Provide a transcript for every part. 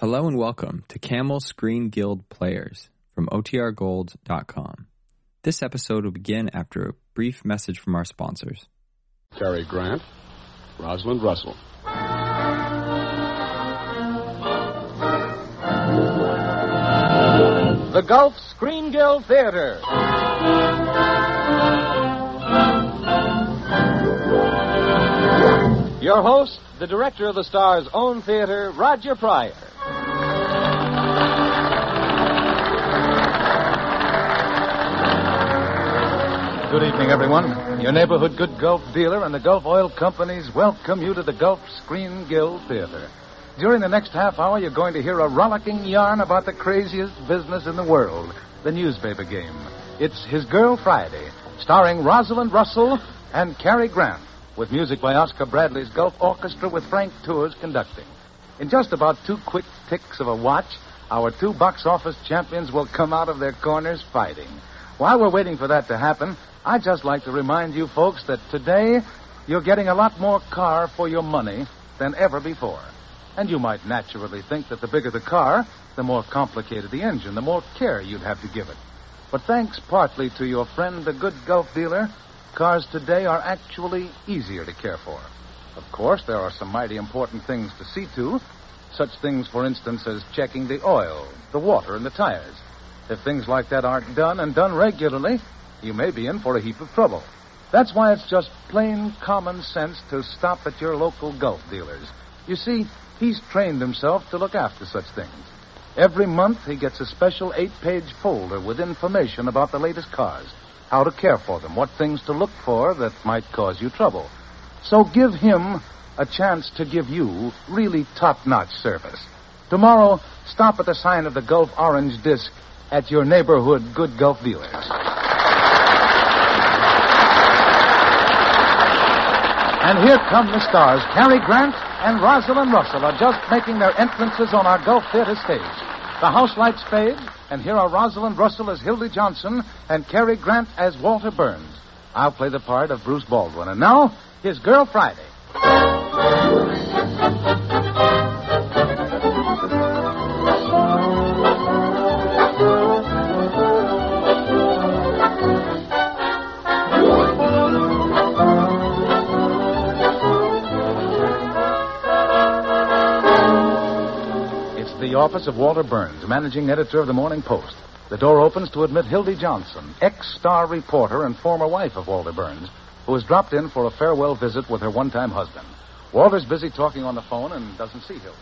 Hello and welcome to Camel Screen Guild Players from OTRGold.com. This episode will begin after a brief message from our sponsors. Cary Grant, Rosalind Russell. The Gulf Screen Guild Theater. Your host, the director of the Star's own theater, Roger Pryor. Good evening, everyone. Your neighborhood good Gulf dealer and the Gulf Oil Companies welcome you to the Gulf Screen Guild Theater. During the next half hour, you're going to hear a rollicking yarn about the craziest business in the world the newspaper game. It's His Girl Friday, starring Rosalind Russell and Cary Grant, with music by Oscar Bradley's Gulf Orchestra with Frank Tours conducting. In just about two quick ticks of a watch, our two box office champions will come out of their corners fighting. While we're waiting for that to happen, I'd just like to remind you folks that today you're getting a lot more car for your money than ever before. And you might naturally think that the bigger the car, the more complicated the engine, the more care you'd have to give it. But thanks partly to your friend, the good Gulf dealer, cars today are actually easier to care for. Of course, there are some mighty important things to see to. Such things, for instance, as checking the oil, the water, and the tires. If things like that aren't done and done regularly, you may be in for a heap of trouble. That's why it's just plain common sense to stop at your local Gulf dealers. You see, he's trained himself to look after such things. Every month, he gets a special eight page folder with information about the latest cars, how to care for them, what things to look for that might cause you trouble. So give him a chance to give you really top notch service. Tomorrow, stop at the sign of the Gulf Orange Disc at your neighborhood good Gulf dealers. And here come the stars. Cary Grant and Rosalind Russell are just making their entrances on our Gulf Theater stage. The house lights fade, and here are Rosalind Russell as Hildy Johnson and Cary Grant as Walter Burns. I'll play the part of Bruce Baldwin. And now, his girl Friday. The office of Walter Burns, managing editor of the Morning Post. The door opens to admit Hildy Johnson, ex star reporter and former wife of Walter Burns, who has dropped in for a farewell visit with her one time husband. Walter's busy talking on the phone and doesn't see Hildy.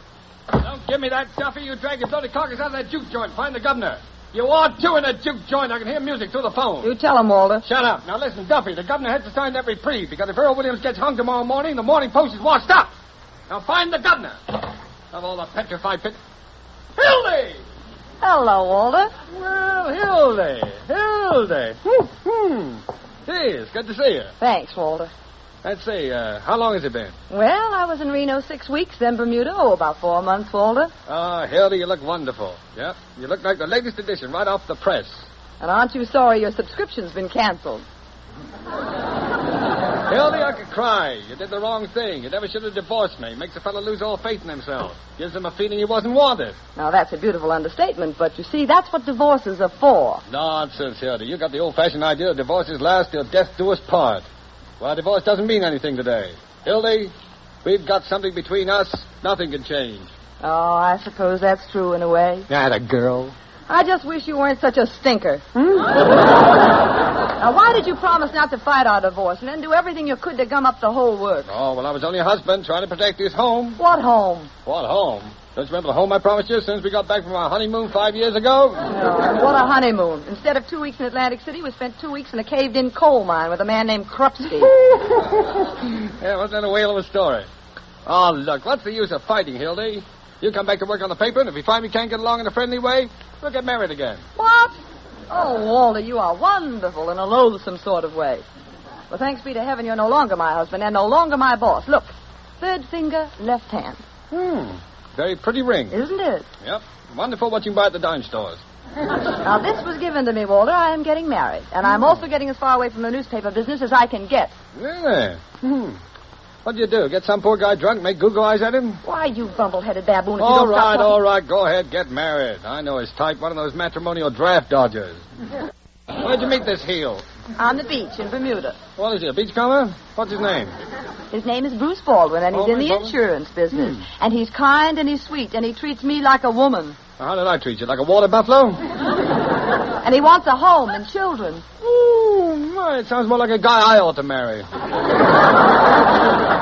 Don't give me that, Duffy. You drag your bloody carcass out of that juke joint. Find the governor. You are two in a juke joint. I can hear music through the phone. You tell him, Walter. Shut up. Now listen, Duffy. The governor has to sign that reprieve because if Earl Williams gets hung tomorrow morning, the morning post is washed up. Now find the governor. Of all the petrified pit. Hildy! Hello, Walter. Well, Hildy. Hildy. Hmm. Gee, it's good to see you. Thanks, Walter. Let's see, uh, how long has it been? Well, I was in Reno six weeks, then Bermuda, oh, about four months, Walter. Ah, Hildy, you look wonderful. Yep, you look like the latest edition right off the press. And aren't you sorry your subscription's been canceled? Hildy, I could cry. You did the wrong thing. You never should have divorced me. Makes a fellow lose all faith in himself. Gives him a feeling he wasn't wanted. Now, that's a beautiful understatement, but you see, that's what divorces are for. Nonsense, Hildy. You got the old-fashioned idea that divorces last till death do us part. Well, divorce doesn't mean anything today. Hildy, we've got something between us. Nothing can change. Oh, I suppose that's true in a way. That a girl. I just wish you weren't such a stinker. Hmm? now, why did you promise not to fight our divorce and then do everything you could to gum up the whole work? Oh, well, I was only a husband trying to protect his home. What home? What home? Don't you remember the home I promised you since we got back from our honeymoon five years ago? No, what a honeymoon. Instead of two weeks in Atlantic City, we spent two weeks in a caved-in coal mine with a man named Krupski. yeah, wasn't that a whale of a story? Oh, look, what's the use of fighting, Hildy? You come back to work on the paper, and if we find we can't get along in a friendly way, we'll get married again. What? Oh, Walter, you are wonderful in a loathsome sort of way. Well, thanks be to heaven you're no longer my husband and no longer my boss. Look, third finger, left hand. Hmm. Very pretty ring. Isn't it? Yep. Wonderful what you buy at the dime stores. Now, this was given to me, Walter. I am getting married. And I'm also getting as far away from the newspaper business as I can get. Really? Hmm. What'd you do? Get some poor guy drunk, make Google eyes at him? Why, you bumble-headed baboon, All right, talking- all right. Go ahead, get married. I know his type, one of those matrimonial draft dodgers. Where'd you meet this heel? On the beach in Bermuda. What is he, a beachcomber? What's his name? His name is Bruce Baldwin, and he's in the Baldwin? insurance business. Hmm. And he's kind and he's sweet, and he treats me like a woman. How did I treat you? Like a water buffalo? And he wants a home and children. Hmm, Ooh, my, it sounds more like a guy I ought to marry.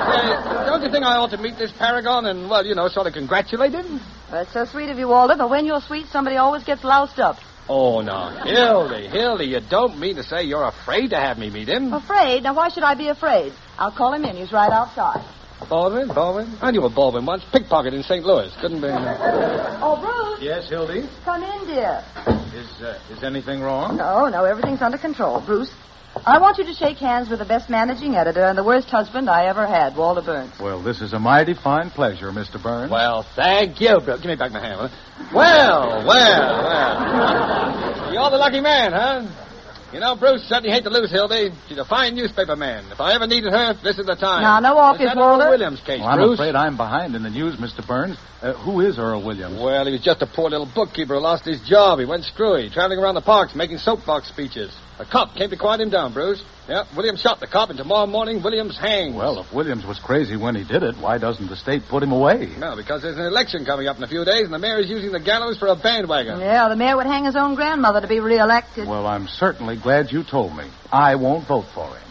Say, don't you think I ought to meet this paragon and, well, you know, sort of congratulate him? That's so sweet of you, Walter, but when you're sweet, somebody always gets loused up. Oh, no. Hildy, Hildy, you don't mean to say you're afraid to have me meet him? Afraid? Now, why should I be afraid? I'll call him in. He's right outside. Baldwin? Baldwin? I knew a Baldwin once. Pickpocket in St. Louis. Couldn't be. Oh, Bruce, Yes, Hildy? come in, dear. Is, uh, is anything wrong? No, no, everything's under control. Bruce, I want you to shake hands with the best managing editor and the worst husband I ever had, Walter Burns. Well, this is a mighty fine pleasure, Mr. Burns. Well, thank you, Bill. Give me back my hand. will you? Well, well, well. You're the lucky man, huh? You know, Bruce certainly hate to lose Hildy. She's a fine newspaper man. If I ever needed her, this is the time. Now, no office, It's that Earl Walter. Williams case, Well, I'm Bruce. afraid I'm behind in the news, Mr. Burns. Uh, who is Earl Williams? Well, he was just a poor little bookkeeper who lost his job. He went screwy, traveling around the parks making soapbox speeches. A cop came to quiet him down, Bruce. Yep, Williams shot the cop, and tomorrow morning, Williams hangs. Well, if Williams was crazy when he did it, why doesn't the state put him away? No, because there's an election coming up in a few days, and the mayor is using the gallows for a bandwagon. Yeah, the mayor would hang his own grandmother to be reelected. Well, I'm certainly glad you told me. I won't vote for him.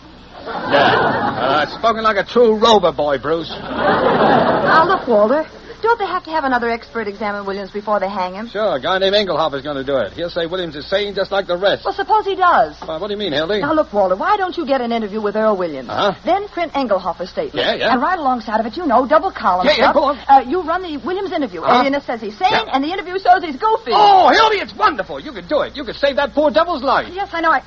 Yeah. Uh, spoken like a true rover boy, Bruce. Now, look, Walter. Don't they have to have another expert examine Williams before they hang him? Sure, a guy named Engelhoff is going to do it. He'll say Williams is sane just like the rest. Well, suppose he does. Well, what do you mean, Hildy? Now, look, Walter, why don't you get an interview with Earl Williams? Uh-huh. Then print Engelhofer's statement. Yeah, yeah. And right alongside of it, you know, double column Yeah, yeah, go on. Uh, you run the Williams interview. Uh-huh. Alienist says he's sane, Yeah. and the interview shows he's goofy. Oh, Hildy, it's wonderful. You could do it. You could save that poor devil's life. Yes, I know. I.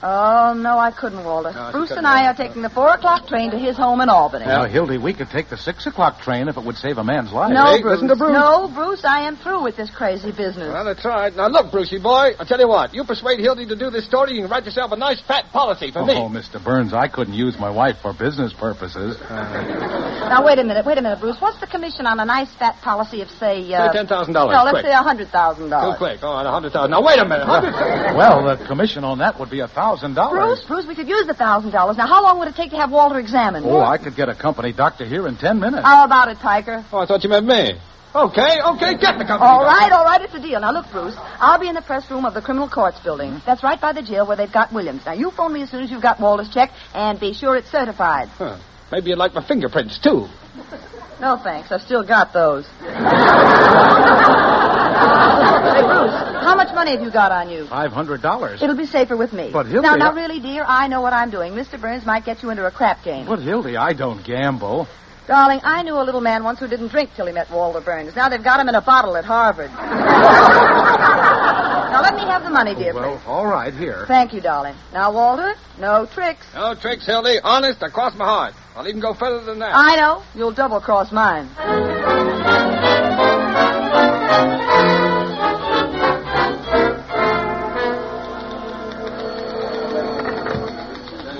Oh no, I couldn't, Walter. No, Bruce couldn't, and I Walter. are taking the four o'clock train to his home in Albany. Now, Hildy, we could take the six o'clock train if it would save a man's life. No, Hey, Bruce. listen to Bruce. No, Bruce, I am through with this crazy business. Well, that's right. Now, look, Brucey boy, I'll tell you what. You persuade Hildy to do this story, you can write yourself a nice fat policy for me. Oh, Mr. Burns, I couldn't use my wife for business purposes. Now wait a minute, wait a minute, Bruce. What's the commission on a nice fat policy of say? Uh, Say $10,000, No, let's quick. say a hundred thousand Too dollars. quick. All right, a hundred thousand. Now, wait a minute. Hundred thousand. Well, the commission on that would be a thousand Bruce, dollars. Bruce, we could use the thousand dollars. Now, how long would it take to have Walter examined? Oh, I could get a company doctor here in ten minutes. How about it, Piker? Oh, I thought you meant me. Okay, okay, get the company. All right, all right, it's a deal. Now look, Bruce, I'll be in the press room of the criminal courts building. That's right by the jail where they've got Williams. Now you phone me as soon as you've got Walter's check, and be sure it's certified. Huh. Maybe you'd like my fingerprints, too. No thanks, I've still got those. hey, Bruce, how much money have you got on you? Five hundred dollars. It'll be safer with me. But, Hildy, now, now, I- really, dear, I know what I'm doing. Mr. Burns might get you into a crap game. But Hildy, I don't gamble. Darling, I knew a little man once who didn't drink till he met Walter Burns. Now they've got him in a bottle at Harvard. now let me have the money, dear. Well, all right, here. Thank you, darling. Now, Walter, no tricks. No tricks, Hildy. Honest, across my heart. I'll even go further than that. I know. You'll double cross mine.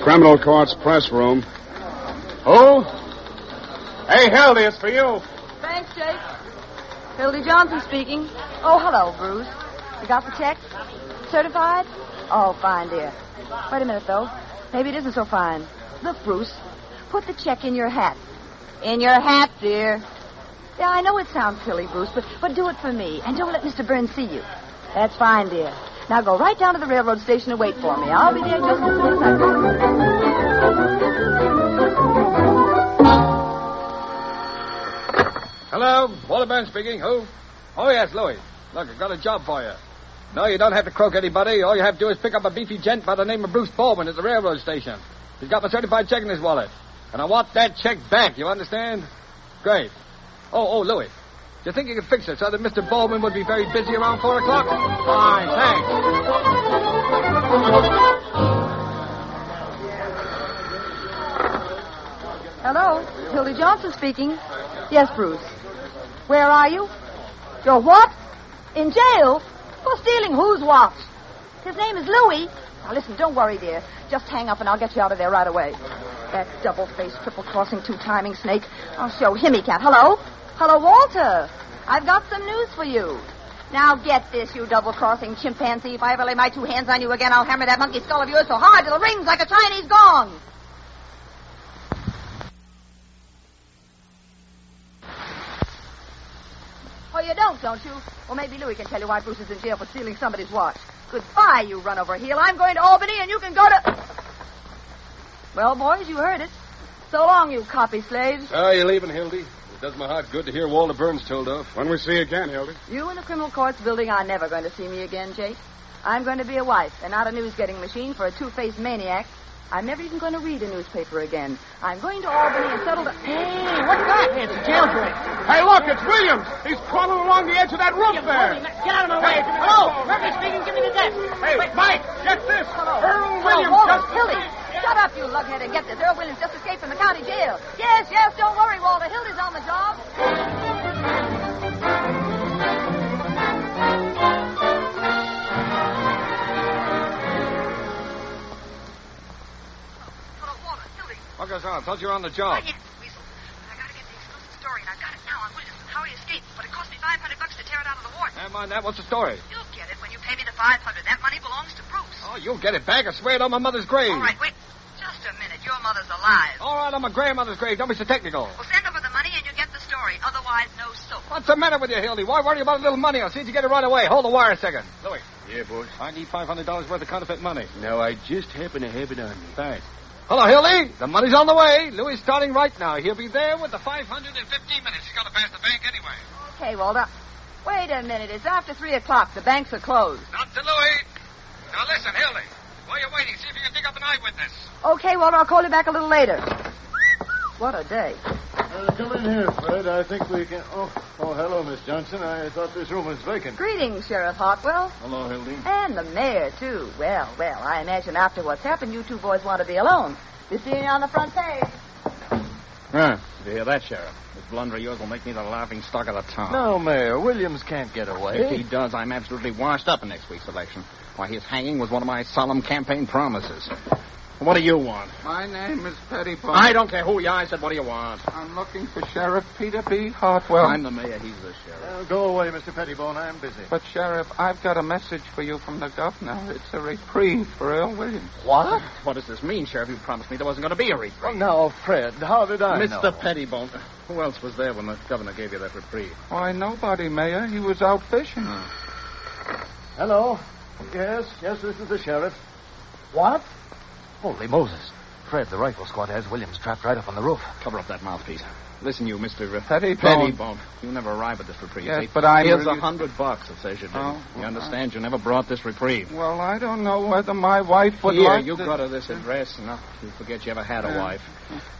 Criminal Court's press room. Who? Hey, Hildy, it's for you. Thanks, Jake. Hildy Johnson speaking. Oh, hello, Bruce. You got the check? Certified? Oh, fine, dear. Wait a minute, though. Maybe it isn't so fine. Look, Bruce, put the check in your hat. In your hat, dear. Yeah, I know it sounds silly, Bruce, but, but do it for me. And don't let Mr. Burns see you. That's fine, dear. Now go right down to the railroad station and wait for me. I'll be there just as soon as I can. Hello, Walter Burns speaking. Who? Oh, yes, Louis. Look, I've got a job for you. No, you don't have to croak anybody. All you have to do is pick up a beefy gent by the name of Bruce Baldwin at the railroad station. He's got my certified check in his wallet. And I want that check back, you understand? Great. Oh, oh, Louis. Do you think you could fix it so that Mr. Baldwin would be very busy around 4 o'clock? Fine, thanks. Hello, Hildy Johnson speaking. Yes, Bruce. Where are you? You're what? In jail? For stealing whose watch? His name is Louis. Now, listen, don't worry, dear. Just hang up and I'll get you out of there right away. That double-faced, triple-crossing, two-timing snake. I'll show him he can't. Hello? Hello, Walter. I've got some news for you. Now get this, you double-crossing chimpanzee. If I ever lay my two hands on you again, I'll hammer that monkey skull of yours so hard it'll ring like a Chinese gong. Oh, you don't, don't you? Well, maybe Louis can tell you why Bruce is in jail for stealing somebody's watch. Goodbye, you run over heel. I'm going to Albany, and you can go to. Well, boys, you heard it. So long, you copy slaves. Oh, you leaving, Hildy? It does my heart good to hear Walter Burns told off. When we see you again, Hildy. You in the criminal courts building are never going to see me again, Jake. I'm going to be a wife and not a news-getting machine for a two-faced maniac. I'm never even going to read a newspaper again. I'm going to Albany and settle the... Hey, what's that? It's a jailbreak. Hey, look, it's Williams. He's crawling along the edge of that roof there. Get out of my way. Hello, Murphy speaking. Give me the desk. Hey, Mike, get this. Earl Williams Walter, just... Hildy, shut up, you lughead, and get this. Earl Williams just escaped from the county jail. Yes, yes, don't worry, Walter. Hildy's on the job. Hello, Walter. Hildy. What goes on? Thought you were on the job. yes, Weasel. I gotta get the exclusive story, and I've got it now on Williams and how he escaped. But it cost me 500 bucks to tear it out of the wart. Never mind that. What's the story? You'll get it when you pay me the 500. That money belongs to Bruce. Oh, you'll get it back. I swear it on my mother's grave. All right, wait. Just a minute. Your mother's alive. All right, on my grandmother's grave. Don't be so technical. Well, send over the money and you get the story. Otherwise, no soap. What's the matter with you, Hildy? Why worry about a little money? I'll see that you get it right away. Hold the wire a second. Louis, Yeah, boss. I need $500 worth of counterfeit money. No, I just happen to have it on me. Thanks. Hello, Hildy. The money's on the way. Louis is starting right now. He'll be there with the 500 in 15 minutes. He's got to pass the bank anyway. Okay, Walter. Wait a minute. It's after 3 o'clock. The banks are closed. Not to Louis. Now listen, Hildy. While you're waiting, see if you can dig up an eyewitness. Okay, Walter. I'll call you back a little later. What a day. Uh, come in here, Fred. I think we can. Oh, oh, hello, Miss Johnson. I thought this room was vacant. Greetings, Sheriff Hartwell. Hello, Hildy. And the mayor, too. Well, well, I imagine after what's happened, you two boys want to be alone. Be seeing you on the front page. Huh. Did you hear that, Sheriff? This blunder of yours will make me the laughing stock of the town. No, Mayor. Williams can't get away. If he does, I'm absolutely washed up in next week's election. Why, his hanging was one of my solemn campaign promises. What do you want? My name is Pettibone. I don't care who you are. I said, what do you want? I'm looking for Sheriff Peter B. Hartwell. I'm the mayor. He's the sheriff. Uh, go away, Mr. Pettibone. I'm busy. But, Sheriff, I've got a message for you from the governor. It's a reprieve for Earl Williams. What? What does this mean, Sheriff? You promised me there wasn't going to be a reprieve. Well, now, Fred, how did I Mr. know? Pettibone. Who else was there when the governor gave you that reprieve? Why, nobody, Mayor. He was out fishing. Hello. Yes, yes, this is the sheriff. What? Holy Moses. Fred, the rifle squad has Williams trapped right up on the roof. Cover up that mouthpiece. Listen, you, Mr. Uh, Pettibone. Pettibone. You never arrive at this reprieve. Yes, but I'm Here's a really- hundred bucks that says you did. Oh, you well, understand? You never brought this reprieve. Well, I don't know whether my wife would Here, like you to... go to this address, and uh, you forget you ever had a wife.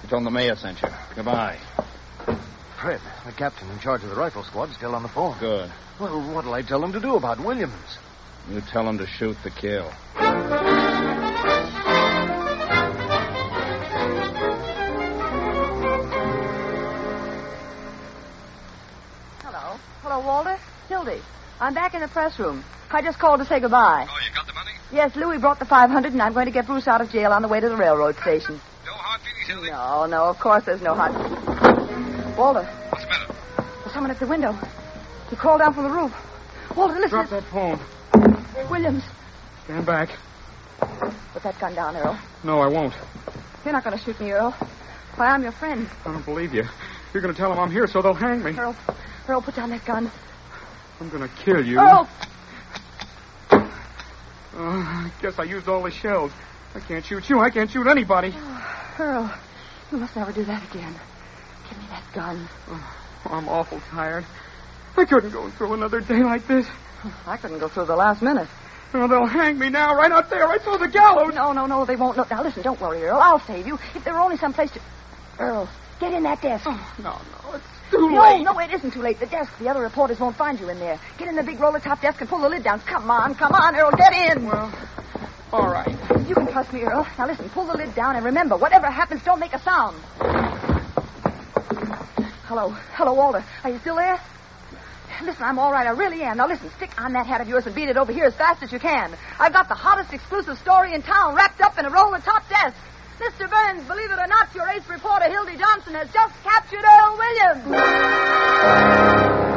You told the mayor sent you. Goodbye. Fred, the captain in charge of the rifle squad, still on the phone. Good. Well, what'll I tell him to do about Williams? You tell him to shoot the kill. Hello. Hello, Walter. Hildy. I'm back in the press room. I just called to say goodbye. Oh, you got the money? Yes, Louis brought the 500, and I'm going to get Bruce out of jail on the way to the railroad station. No hard feelings, Hildy. No, no, of course there's no hot. Walter, What's the matter? there's someone at the window. He crawled down from the roof. Walter, listen. Drop that phone. Williams. Stand back. Put that gun down, Earl. No, I won't. You're not going to shoot me, Earl. Why, I'm your friend. I don't believe you. You're going to tell them I'm here, so they'll hang me. Earl, Earl, put down that gun. I'm going to kill you. Earl! Uh, I guess I used all the shells. I can't shoot you. I can't shoot anybody. Earl, you must never do that again. Give me that gun. Oh, I'm awful tired. I couldn't go through another day like this. I couldn't go through the last minute. Oh, they'll hang me now, right out there, right through the gallows. No, no, no, they won't. Look, now listen, don't worry, Earl. I'll save you. If there were only some place to. Earl, get in that desk. Oh, no, no, it's too no, late. no, no, it isn't too late. The desk. The other reporters won't find you in there. Get in the big roller top desk and pull the lid down. Come on, come on, Earl, get in. Well, all right. You can trust me, Earl. Now listen, pull the lid down and remember, whatever happens, don't make a sound. Hello, hello, Walter. Are you still there? Listen, I'm all right. I really am. Now, listen, stick on that hat of yours and beat it over here as fast as you can. I've got the hottest exclusive story in town wrapped up in a roll of top desk. Mr. Burns, believe it or not, your ace reporter, Hildy Johnson, has just captured Earl Williams.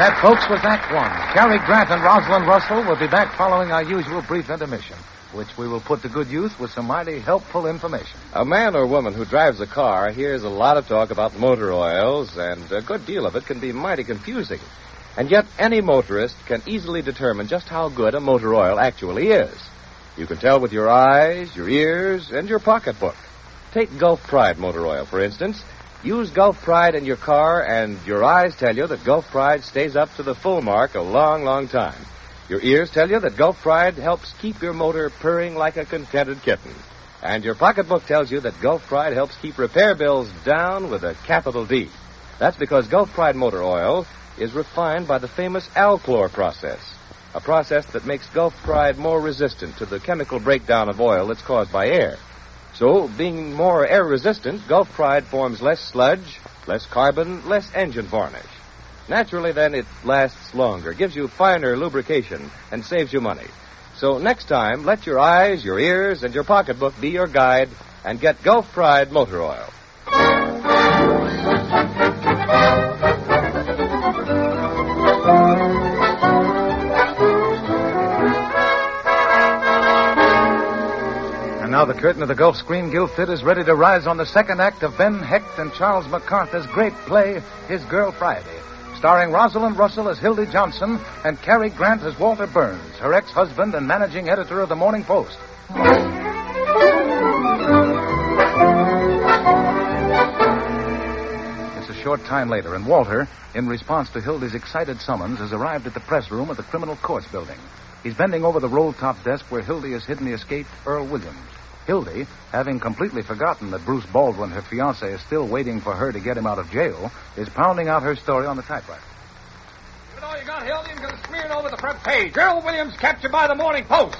That, folks, was Act One. Cary Grant and Rosalind Russell will be back following our usual brief intermission, which we will put to good use with some mighty helpful information. A man or woman who drives a car hears a lot of talk about motor oils, and a good deal of it can be mighty confusing. And yet, any motorist can easily determine just how good a motor oil actually is. You can tell with your eyes, your ears, and your pocketbook. Take Gulf Pride motor oil, for instance. Use Gulf Pride in your car, and your eyes tell you that Gulf Pride stays up to the full mark a long, long time. Your ears tell you that Gulf Pride helps keep your motor purring like a contented kitten. And your pocketbook tells you that Gulf Pride helps keep repair bills down with a capital D. That's because Gulf Pride motor oil is refined by the famous Alchlor process, a process that makes Gulf Pride more resistant to the chemical breakdown of oil that's caused by air. So, being more air resistant, Gulf Pride forms less sludge, less carbon, less engine varnish. Naturally, then, it lasts longer, gives you finer lubrication, and saves you money. So, next time, let your eyes, your ears, and your pocketbook be your guide and get Gulf Pride motor oil. Now the curtain of the Gulf Screen Guild Theater is ready to rise on the second act of Ben Hecht and Charles MacArthur's great play, His Girl Friday, starring Rosalind Russell as Hildy Johnson and Cary Grant as Walter Burns, her ex-husband and managing editor of the Morning Post. It's a short time later, and Walter, in response to Hildy's excited summons, has arrived at the press room of the Criminal Courts building. He's bending over the roll top desk where Hildy has hidden the escaped Earl Williams. Hildy, having completely forgotten that Bruce Baldwin, her fiance, is still waiting for her to get him out of jail, is pounding out her story on the typewriter. Give it all you got, Hildy, and go smearing over the front page. Earl Williams captured by the Morning Post.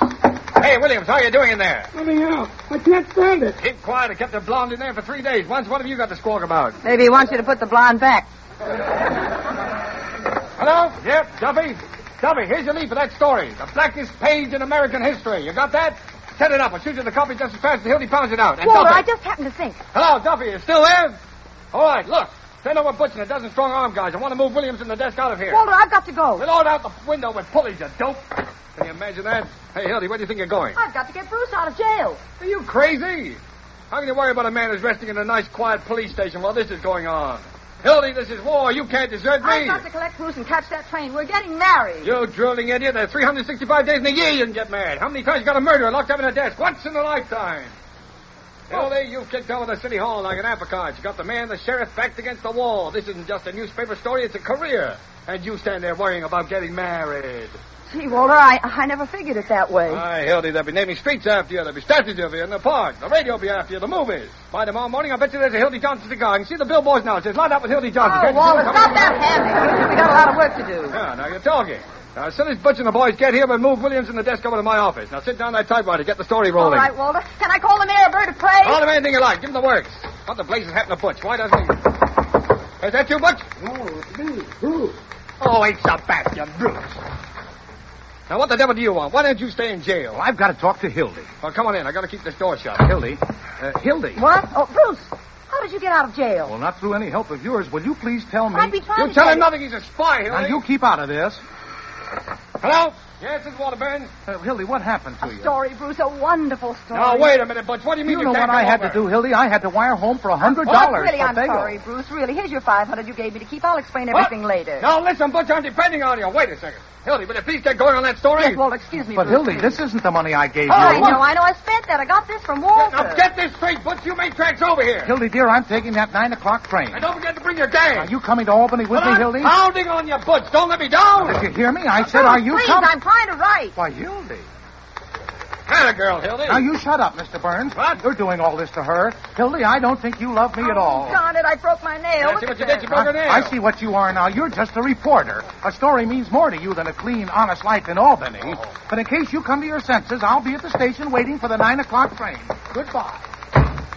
Hey, Williams, how are you doing in there? Let me out. I can't stand it. Keep quiet. I kept the blonde in there for three days. Once, what have you got to squawk about? Maybe he wants you to put the blonde back. Hello? Yep, Duffy. Duffy, here's your lead for that story. The blackest page in American history. You got that? Set it up. I'll shoot you the copy just as fast as Hildy pounds it out. And Walter, Duffy. I just happened to think. Hello, Duffy. You still there? All right, look. Send over Butch and a dozen strong arm guys. I want to move Williams and the desk out of here. Walter, I've got to go. Load out the window with pulleys, you dope. Can you imagine that? Hey, Hildy, where do you think you're going? I've got to get Bruce out of jail. Are you crazy? How can you worry about a man who's resting in a nice, quiet police station while this is going on? Hildy, this is war. You can't desert me. I've got to collect Bruce and catch that train. We're getting married. You drooling idiot. There's 365 days in a year you can get married. How many times you got a murderer locked up in a desk? Once in a lifetime. Oh. Hildy, you've kicked over the city hall like an apricot. You got the man, the sheriff, backed against the wall. This isn't just a newspaper story, it's a career. And you stand there worrying about getting married. Gee, Walter, I, I never figured it that way. Why, Hildy, they'll be naming streets after you. There'll be statues of you in the park. The radio will be after you. The movies. By tomorrow morning, I bet you there's a Hildy Johnson cigar. I can see the billboards now. It says, line up with Hildy Johnson. Oh, Can't you see Walter, them stop that hammering. We got a lot of work to do. Yeah, now you're talking. Now, as soon as Butch and the boys get here, we'll move Williams and the desk over to my office. Now, sit down that typewriter. Get the story rolling. All right, Walter. Can I call the mayor, a Bird of Prey? Call him anything you like. Give him the works. What the blazes happened to Butch? Why doesn't he... Is that you, Butch? No, it's me, Bruce. Oh, ain't Sebastian Bruce. Now, what the devil do you want? Why don't you stay in jail? Well, I've got to talk to Hildy. Well, come on in. I got to keep this door shut. Hildy? Uh, Hildy? What? Oh, Bruce, how did you get out of jail? Well, not through any help of yours. Will you please tell me? I'd be trying You to tell tell him nothing. He's a spy, Hildy. Now, you keep out of this. Hello? Yes, this is Walter Burns. Uh, Hildy, what happened to A you? story, Bruce, a wonderful story. Now, wait a minute, Butch. What do you mean You you, know can't what I had over? to do, Hildy? I had to wire home for a hundred Well, dollars. really, I'm bagel. sorry, Bruce. Really, here's your 500 you gave me to keep. I'll explain What? everything later. Now, listen, Butch, I'm depending on you. Wait a second. Hildy, will you please get going on that story? Yes, Walter, excuse me, But Bruce. Hildy, this isn't the money I gave you. Oh, I know, I know. I spent that. I got this from Walter. Now, get this straight, Butch. You make tracks over here. Hildy, dear, I'm taking that nine o'clock train. And don't forget to bring your gang. Are you coming to Albany with Well, me, I'm Hildy? pounding on you, Butch. Don't let me down. Did you hear me? I said, Bruce, are you please, coming? I'm trying to write. Why, Hildy. matter, girl, Hildy? Now, you shut up, Mr. Burns. What? You're doing all this to her. Hildy, I don't think you love me at oh, all. Darn it, I broke my nail. Yeah, see what you did? You broke her nail. I see what you are now. You're just a reporter. A story means more to you than a clean, honest life in Albany. Oh. But in case you come to your senses, I'll be at the station waiting for the nine o'clock train. Goodbye.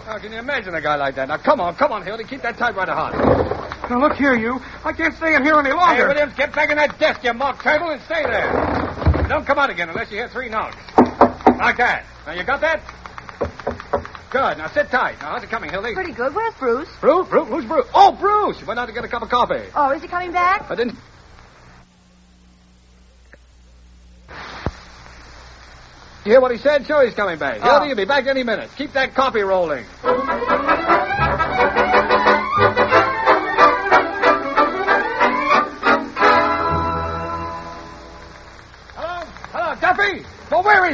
Now, can you imagine a guy like that? Now, come on, come on, Hildy. Keep that typewriter hot. Now, look here, you. I can't stay in here any longer. Hey, longer. Williams, get back in that desk, you mock turtle, and stay there. Don't come out again unless you hear three knocks. Like that. Now, you got that? Good. Now, sit tight. Now, how's it coming, Hildy? Pretty good. Where's Bruce? Bruce? Bruce? Who's Bruce? Oh, Bruce! He went out to get a cup of coffee. Oh, is he coming back? I didn't... You hear what he said? Sure he's coming back. Oh. Hildy, he'll be back any minute. Keep that coffee rolling.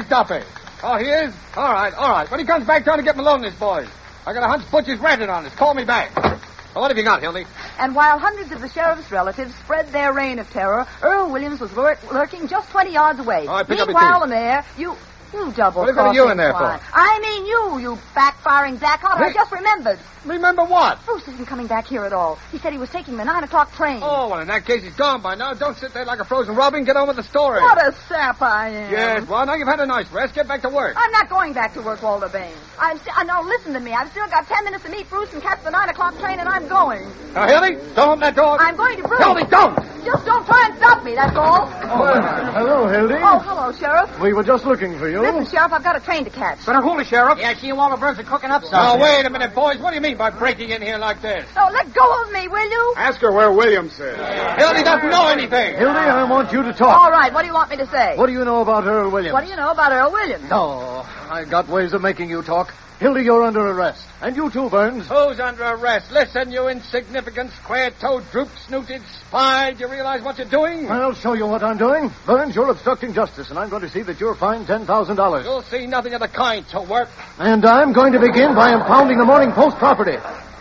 Duffy? Oh, he is? All right, all right. When he comes back, trying to get him alone, this boy. I got a hunch Butcher's rented on us. Call me back. Well, what have you got, Hildy? And while hundreds of the sheriff's relatives spread their reign of terror, Earl Williams was lurk- lurking just 20 yards away. All right, pick up Meanwhile, teeth. the mayor, you, you double What got you in there for? I mean you, you backfiring Zach Hunt. I just remembered. Remember what? Bruce isn't coming back here at all. He said he was taking the nine o'clock train. Oh, well, in that case, he's gone by now. Don't sit there like a frozen robin. Get on with the story. What a sap I am. Yes, well, now you've had a nice rest. Get back to work. I'm not going back to work, Walter Bain. I'm st- uh, now listen to me. I've still got ten minutes to meet Bruce and catch the nine o'clock train, and I'm going. Now, Hildy, don't open that door. I'm going to Bruce. Hildy, don't! Just don't try and stop me. That's all. Oh, hello, Hildy. Oh, hello, Sheriff. We were just looking for you. Listen, Sheriff, I've got a train to catch. Better hold it, Sheriff. Yeah, she and Walter Burns are cooking up Now, something. wait a minute, boys. What do you mean by breaking in here like this? Oh, let go of me, will you? Ask her where Williams is. Hildy doesn't know anything. Hildy, I want you to talk. All right, what do you want me to say? What do you know about Earl Williams? What do you know about Earl Williams? No, oh, I got ways of making you talk. Hildy, you're under arrest. And you too, Burns. Who's under arrest? Listen, you insignificant, square-toed, droop-snooted spy. Do you realize what you're doing? I'll show you what I'm doing. Burns, you're obstructing justice, and I'm going to see that you're fined $10,000. You'll see nothing of the kind to work. And I'm going to begin by impounding the Morning Post property.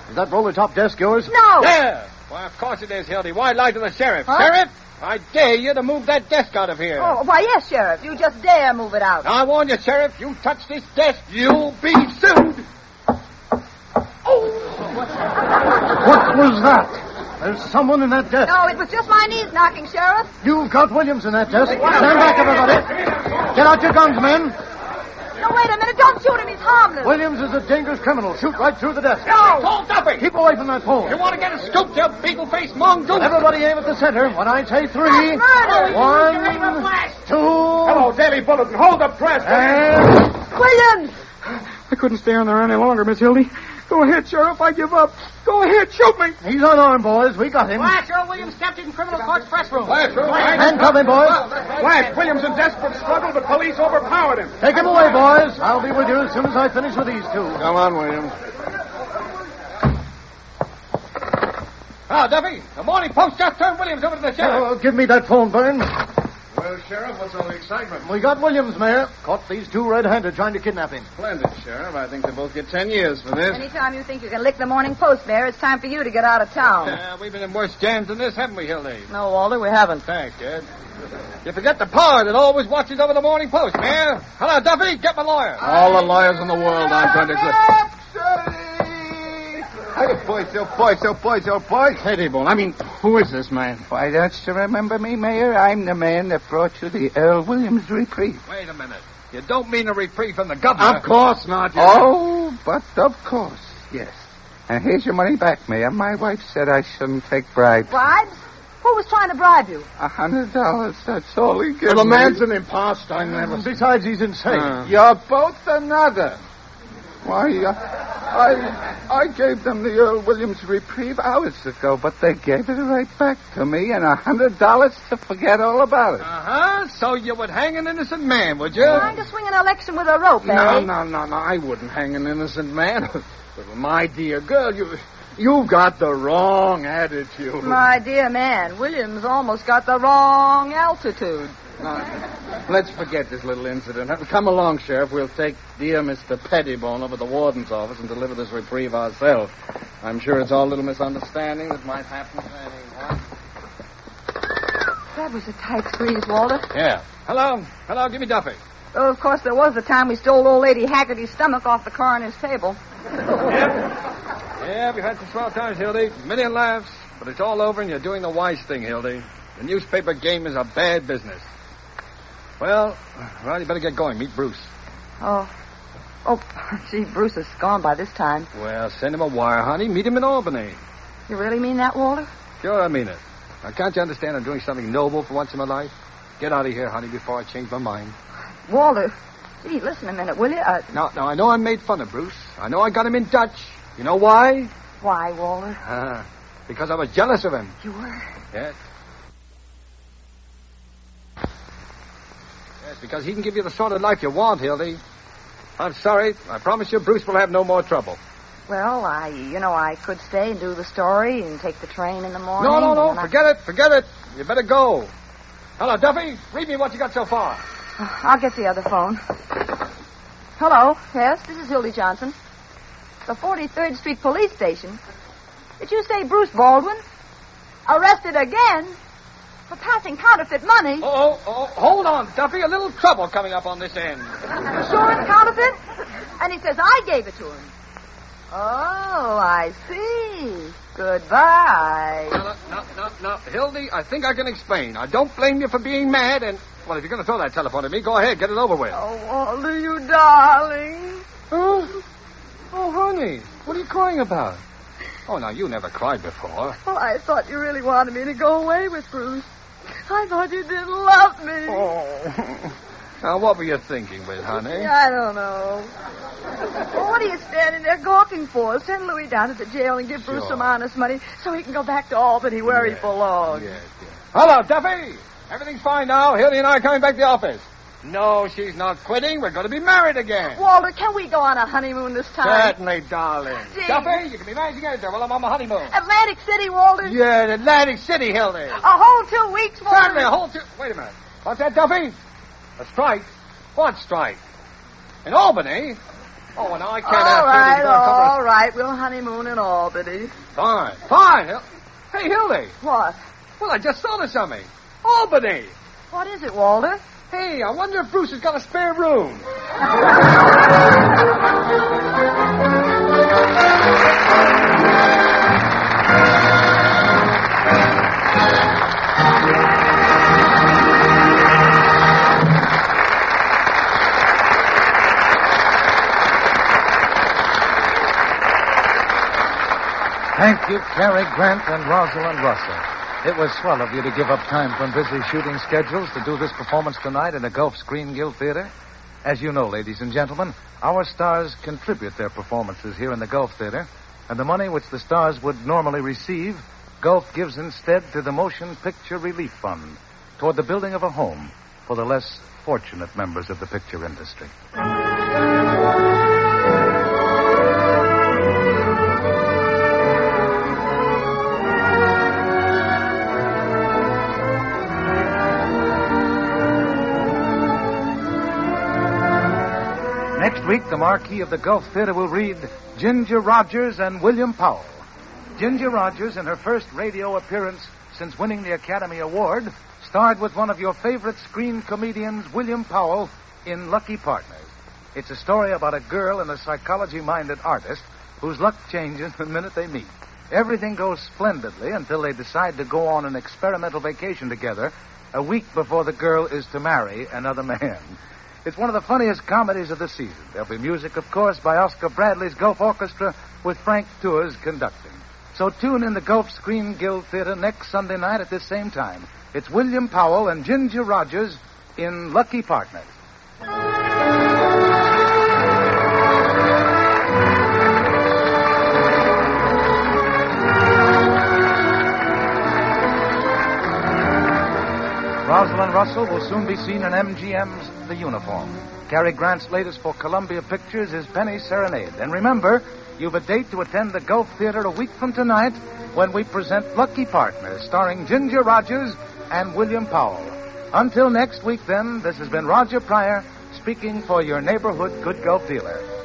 Is that roller top desk yours? No. There! Why, of course it is, Hildy. Why lie to the sheriff? Huh? Sheriff, I dare you to move that desk out of here. Oh, why, yes, Sheriff. You just dare move it out. I warn you, Sheriff, you touch this desk, you'll be sued. Oh! What was that? There's someone in that desk. No, it was just my knees knocking, Sheriff. You've got Williams in that desk. Stand back, everybody. Get out your guns, men. No, wait a minute. Don't shoot him. He's harmless. Williams is a dangerous criminal. Shoot right through the desk. No. Hold Duffy! Keep away from that pole. You want to get a scoop, you beetle-faced mongoose? Everybody aim at the center. When I say three, That's murder. one, two, Hello, Daily Bulletin. Hold the press. and Williams! I couldn't stay on there any longer, Miss Hildy. Go ahead, Sheriff. I give up. Go ahead, shoot me. he's unarmed, boys. We got him. Flash, Earl Williams captured in criminal court's press room. Flash, room, right? Handcuff him, boys. Flash, Williams in desperate struggle, but police overpowered him. Take him away, boys. I'll be with you as soon as I finish with these two. Come on, Williams. Ah, Duffy, the Morning Post just turned Williams over to the sheriff. Oh, give me that phone, Burns. Well, Sheriff, what's all the excitement? We got Williams, Mayor. Caught these two red-handed trying to kidnap him. Splendid, Sheriff. I think they both get ten years for this. Anytime you think you can lick the Morning Post, Mayor, it's time for you to get out of town. Yeah, we've been in worse jams than this, haven't we, Hildy? No, Walter, we haven't. Thanks, Ed. You forget the power that always watches over the Morning Post, man. Hello, Duffy, get my lawyer. All the lawyers in the world I'm going to... Hey, boys, oh, boys, oh, boys, oh, boys. Pettibone. I mean, who is this man? Why, don't you remember me, Mayor? I'm the man that brought you the Earl Williams reprieve. Wait a minute. You don't mean a reprieve from the governor. Of course not. You Oh, but of course, yes. And here's your money back, Mayor. My wife said I shouldn't take bribes. Bribes? Who was trying to bribe you? A hundred dollars, that's all he gave Well, the me. man's an imposter. I never... Besides, he's insane. Uh. You're both another. Why, uh, I I gave them the Earl Williams reprieve hours ago, but they gave it right back to me and a hundred dollars to forget all about it. Uh-huh. So you would hang an innocent man, would you? Trying to swing an election with a rope, eh? No, no, no, no. I wouldn't hang an innocent man. But my dear girl, you... You've got the wrong attitude. My dear man, Williams almost got the wrong altitude. Now, let's forget this little incident. Come along, Sheriff. We'll take dear Mr. Pettibone over to the warden's office and deliver this reprieve ourselves. I'm sure it's all a little misunderstanding that might happen to anyone. That was a tight squeeze, Walter. Yeah. Hello. Hello, give me Duffy. Though, of course, there was the time we stole old lady Haggerty's stomach off the coroner's table. Yep. Yeah, we've had some swell times, Hildy. Million laughs, but it's all over and you're doing the wise thing, Hildy. The newspaper game is a bad business. Well, well, you better get going. Meet Bruce. Oh. Oh, gee, Bruce is gone by this time. Well, send him a wire, honey. Meet him in Albany. You really mean that, Walter? Sure, I mean it. Now, can't you understand I'm doing something noble for once in my life? Get out of here, honey, before I change my mind. Walter, gee, listen a minute, will you? Uh, Now, now, I know I made fun of Bruce. I know I got him in Dutch. You know why? why, Walter? Uh, because I was jealous of him. You were? Yes. Because he can give you the sort of life you want, Hildy. I'm sorry. I promise you Bruce will have no more trouble. Well, I, you know, I could stay and do the story and take the train in the morning. No, no, no. then I- Forget it. Forget it. You better go. Hello, Duffy. Read me what you got so far. I'll get the other phone. Hello. Yes, this is Hildy Johnson. The 43rd Street Police Station. Did you say Bruce Baldwin? Arrested again? For passing counterfeit money? Oh, oh, oh, hold on, Duffy. A little trouble coming up on this end. Sure it's counterfeit? And he says I gave it to him. Oh, I see. Goodbye. No, no, no, no. Hildy, I think I can explain. I don't blame you for being mad, and, well, if you're going to throw that telephone at me, go ahead. Get it over with. Oh, Walter, you darling. Oh, oh, honey. What are you crying about? Oh, now, you never cried before. Oh, I thought you really wanted me to go away with Bruce. I thought you didn't love me. Oh. Now, what were you thinking with, honey? I don't know. Well, what are you standing there gawking for? Send Louis down to the jail and give Bruce some honest money so he can go back to Albany where Yes, he belongs. Yes, yes. Hello, Duffy. Everything's fine now. Hildy and I are coming back to the office. No, she's not quitting. We're going to be married again. Walter, can we go on a honeymoon this time? Certainly, darling. Gee. Duffy, you can be married again while I'm on my honeymoon. Atlantic City, Walter? Yeah, Atlantic City, Hildy. A whole two weeks, Walter? Certainly, a whole two... Wait a minute. What's that, Duffy? A strike? What strike? In Albany? Oh, and I can't all ask right, Hildy to go and cover all right. We'll honeymoon in Albany. Fine, fine. Hey, Hildy. What? Well, I just thought of something. Albany. What is it, Walter? Hey, I wonder if Bruce has got a spare room. Thank you, Cary Grant and Rosalind Russell. It was swell of you to give up time from busy shooting schedules to do this performance tonight in the Gulf Screen Guild Theater. As you know, ladies and gentlemen, our stars contribute their performances here in the Gulf Theater, and the money which the stars would normally receive, Gulf gives instead to the Motion Picture Relief Fund toward the building of a home for the less fortunate members of the picture industry. Next week, the marquee of the Gulf Theater will read Ginger Rogers and William Powell. Ginger Rogers, in her first radio appearance since winning the Academy Award, starred with one of your favorite screen comedians, William Powell, in Lucky Partners. It's a story about a girl and a psychology minded artist whose luck changes the minute they meet. Everything goes splendidly until they decide to go on an experimental vacation together a week before the girl is to marry another man. It's one of the funniest comedies of the season. There'll be music, of course, by Oscar Bradley's Gulf Orchestra with Frank Tours conducting. So tune in the Gulf Screen Guild Theater next Sunday night at this same time. It's William Powell and Ginger Rogers in Lucky Partners. Rosalind Russell will soon be seen in MGM's The Uniform. Cary Grant's latest for Columbia Pictures is Penny Serenade. And remember, you've a date to attend the Gulf Theater a week from tonight when we present Lucky Partners, starring Ginger Rogers and William Powell. Until next week, then, this has been Roger Pryor speaking for your neighborhood good Gulf dealer.